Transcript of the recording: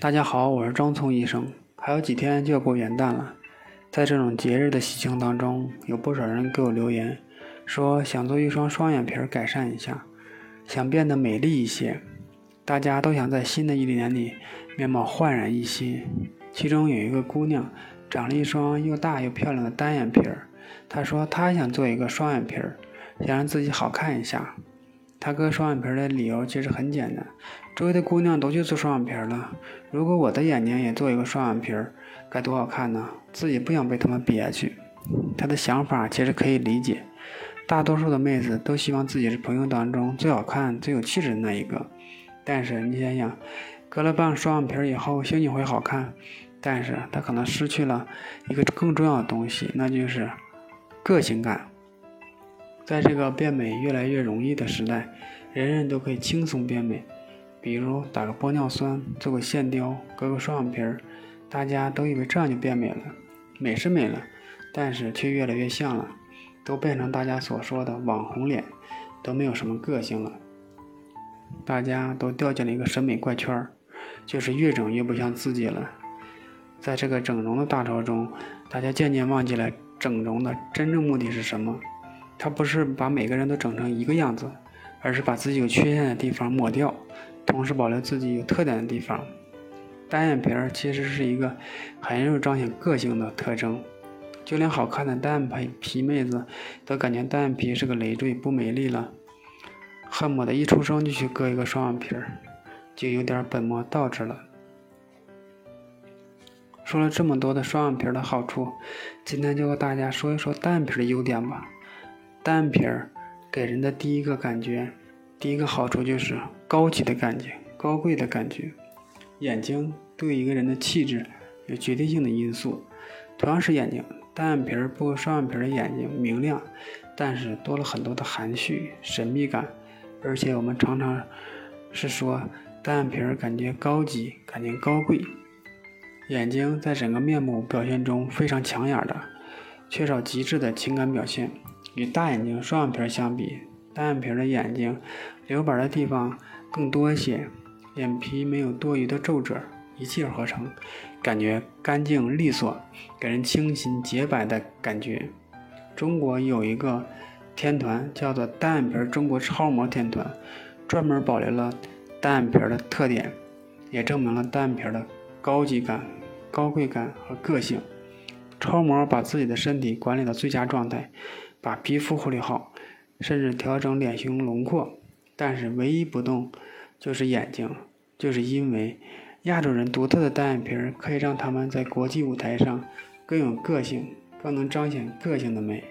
大家好，我是张聪医生。还有几天就要过元旦了，在这种节日的喜庆当中，有不少人给我留言，说想做一双双眼皮改善一下，想变得美丽一些。大家都想在新的一年里面貌焕然一新。其中有一个姑娘，长了一双又大又漂亮的单眼皮儿。她说她想做一个双眼皮儿，想让自己好看一下。她割双眼皮儿的理由其实很简单，周围的姑娘都去做双眼皮了，如果我的眼睛也做一个双眼皮，该多好看呢！自己不想被他们憋屈。她的想法其实可以理解，大多数的妹子都希望自己是朋友当中最好看、最有气质的那一个。但是你想想，割了半双眼皮以后，兴许会好看，但是她可能失去了一个更重要的东西，那就是个性感。在这个变美越来越容易的时代，人人都可以轻松变美。比如打个玻尿酸，做个线雕，割个双眼皮儿，大家都以为这样就变美了。美是美了，但是却越来越像了，都变成大家所说的网红脸，都没有什么个性了。大家都掉进了一个审美怪圈儿，就是越整越不像自己了。在这个整容的大潮中，大家渐渐忘记了整容的真正目的是什么。它不是把每个人都整成一个样子，而是把自己有缺陷的地方抹掉，同时保留自己有特点的地方。单眼皮儿其实是一个很有彰显个性的特征，就连好看的单眼皮皮妹子都感觉单眼皮是个累赘，不美丽了，恨不得一出生就去割一个双眼皮儿，就有点本末倒置了。说了这么多的双眼皮的好处，今天就和大家说一说单眼皮的优点吧。单眼皮儿给人的第一个感觉，第一个好处就是高级的感觉、高贵的感觉。眼睛对一个人的气质有决定性的因素。同样是眼睛，单眼皮儿不如双眼皮儿的眼睛明亮，但是多了很多的含蓄、神秘感。而且我们常常是说单眼皮儿感觉高级、感觉高贵。眼睛在整个面部表现中非常抢眼的，缺少极致的情感表现。与大眼睛、双眼皮相比，单眼皮的眼睛留白的地方更多一些，眼皮没有多余的皱褶，一气呵成，感觉干净利索，给人清新洁白的感觉。中国有一个天团叫做单眼皮中国超模天团，专门保留了单眼皮的特点，也证明了单眼皮的高级感、高贵感和个性。超模把自己的身体管理到最佳状态。把皮肤护理好，甚至调整脸型轮廓，但是唯一不动就是眼睛，就是因为亚洲人独特的单眼皮可以让他们在国际舞台上更有个性，更能彰显个性的美。